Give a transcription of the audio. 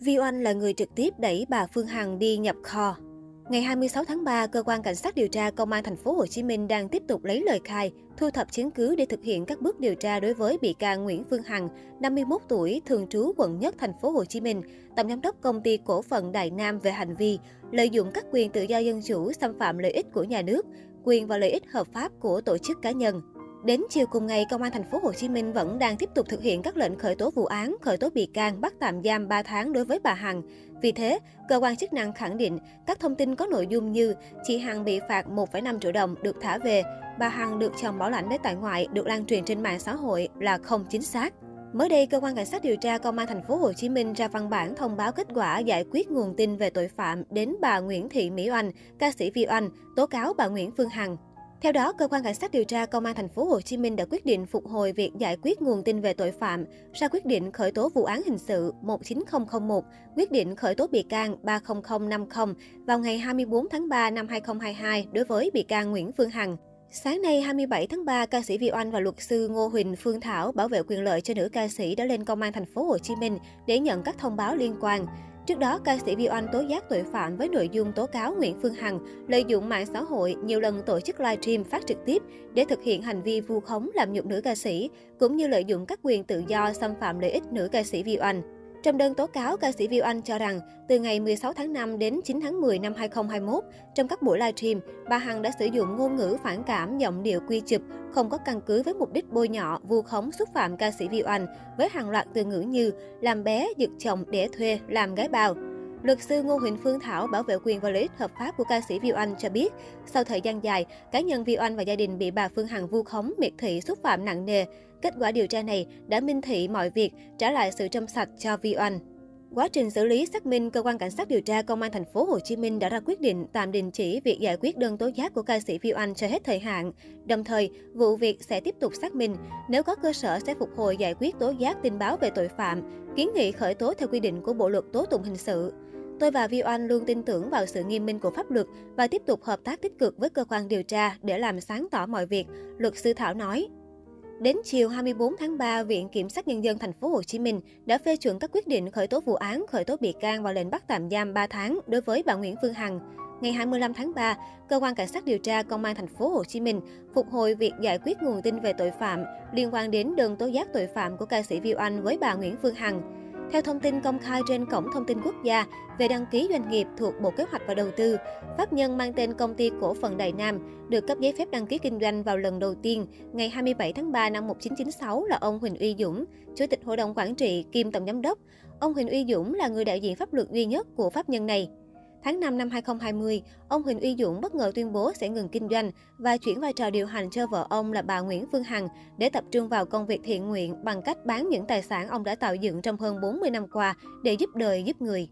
Vi Oanh là người trực tiếp đẩy bà Phương Hằng đi nhập kho. Ngày 26 tháng 3, cơ quan cảnh sát điều tra công an thành phố Hồ Chí Minh đang tiếp tục lấy lời khai, thu thập chứng cứ để thực hiện các bước điều tra đối với bị can Nguyễn Phương Hằng, 51 tuổi, thường trú quận Nhất thành phố Hồ Chí Minh, tổng giám đốc công ty cổ phần Đại Nam về hành vi lợi dụng các quyền tự do dân chủ xâm phạm lợi ích của nhà nước, quyền và lợi ích hợp pháp của tổ chức cá nhân. Đến chiều cùng ngày, Công an thành phố Hồ Chí Minh vẫn đang tiếp tục thực hiện các lệnh khởi tố vụ án, khởi tố bị can, bắt tạm giam 3 tháng đối với bà Hằng. Vì thế, cơ quan chức năng khẳng định các thông tin có nội dung như chị Hằng bị phạt 1,5 triệu đồng được thả về, bà Hằng được chồng bảo lãnh để tại ngoại được lan truyền trên mạng xã hội là không chính xác. Mới đây, cơ quan cảnh sát điều tra công an thành phố Hồ Chí Minh ra văn bản thông báo kết quả giải quyết nguồn tin về tội phạm đến bà Nguyễn Thị Mỹ Oanh, ca sĩ Vi Oanh, tố cáo bà Nguyễn Phương Hằng. Theo đó, cơ quan cảnh sát điều tra công an thành phố Hồ Chí Minh đã quyết định phục hồi việc giải quyết nguồn tin về tội phạm, ra quyết định khởi tố vụ án hình sự 19001, quyết định khởi tố bị can 30050 vào ngày 24 tháng 3 năm 2022 đối với bị can Nguyễn Phương Hằng. Sáng nay 27 tháng 3, ca sĩ Vi Oanh và luật sư Ngô Huỳnh Phương Thảo bảo vệ quyền lợi cho nữ ca sĩ đã lên công an thành phố Hồ Chí Minh để nhận các thông báo liên quan. Trước đó, ca sĩ Vi Oanh tố giác tội phạm với nội dung tố cáo Nguyễn Phương Hằng lợi dụng mạng xã hội nhiều lần tổ chức livestream phát trực tiếp để thực hiện hành vi vu khống làm nhục nữ ca sĩ, cũng như lợi dụng các quyền tự do xâm phạm lợi ích nữ ca sĩ Vi Oanh. Trong đơn tố cáo, ca sĩ Viu Anh cho rằng từ ngày 16 tháng 5 đến 9 tháng 10 năm 2021, trong các buổi livestream, bà Hằng đã sử dụng ngôn ngữ phản cảm, giọng điệu quy chụp, không có căn cứ với mục đích bôi nhọ, vu khống xúc phạm ca sĩ Viu Anh với hàng loạt từ ngữ như làm bé, giật chồng, đẻ thuê, làm gái bào. Luật sư Ngô Huỳnh Phương Thảo bảo vệ quyền và lợi ích hợp pháp của ca sĩ Viu Anh cho biết, sau thời gian dài, cá nhân Viu Anh và gia đình bị bà Phương Hằng vu khống, miệt thị, xúc phạm nặng nề. Kết quả điều tra này đã minh thị mọi việc, trả lại sự trong sạch cho Vi Oanh. Quá trình xử lý xác minh, cơ quan cảnh sát điều tra công an thành phố Hồ Chí Minh đã ra quyết định tạm đình chỉ việc giải quyết đơn tố giác của ca sĩ Vi Oanh cho hết thời hạn. Đồng thời, vụ việc sẽ tiếp tục xác minh, nếu có cơ sở sẽ phục hồi giải quyết tố giác tin báo về tội phạm, kiến nghị khởi tố theo quy định của Bộ luật tố tụng hình sự. Tôi và Vi Oanh luôn tin tưởng vào sự nghiêm minh của pháp luật và tiếp tục hợp tác tích cực với cơ quan điều tra để làm sáng tỏ mọi việc, luật sư Thảo nói. Đến chiều 24 tháng 3, Viện Kiểm sát Nhân dân thành phố Hồ Chí Minh đã phê chuẩn các quyết định khởi tố vụ án, khởi tố bị can và lệnh bắt tạm giam 3 tháng đối với bà Nguyễn Phương Hằng. Ngày 25 tháng 3, cơ quan cảnh sát điều tra công an thành phố Hồ Chí Minh phục hồi việc giải quyết nguồn tin về tội phạm liên quan đến đơn tố giác tội phạm của ca sĩ Viu Anh với bà Nguyễn Phương Hằng. Theo thông tin công khai trên Cổng Thông tin Quốc gia về đăng ký doanh nghiệp thuộc Bộ Kế hoạch và Đầu tư, pháp nhân mang tên Công ty Cổ phần Đại Nam được cấp giấy phép đăng ký kinh doanh vào lần đầu tiên ngày 27 tháng 3 năm 1996 là ông Huỳnh Uy Dũng, Chủ tịch Hội đồng Quản trị kiêm Tổng Giám đốc. Ông Huỳnh Uy Dũng là người đại diện pháp luật duy nhất của pháp nhân này. Tháng 5 năm 2020, ông Huỳnh Uy Dũng bất ngờ tuyên bố sẽ ngừng kinh doanh và chuyển vai trò điều hành cho vợ ông là bà Nguyễn Phương Hằng để tập trung vào công việc thiện nguyện bằng cách bán những tài sản ông đã tạo dựng trong hơn 40 năm qua để giúp đời giúp người.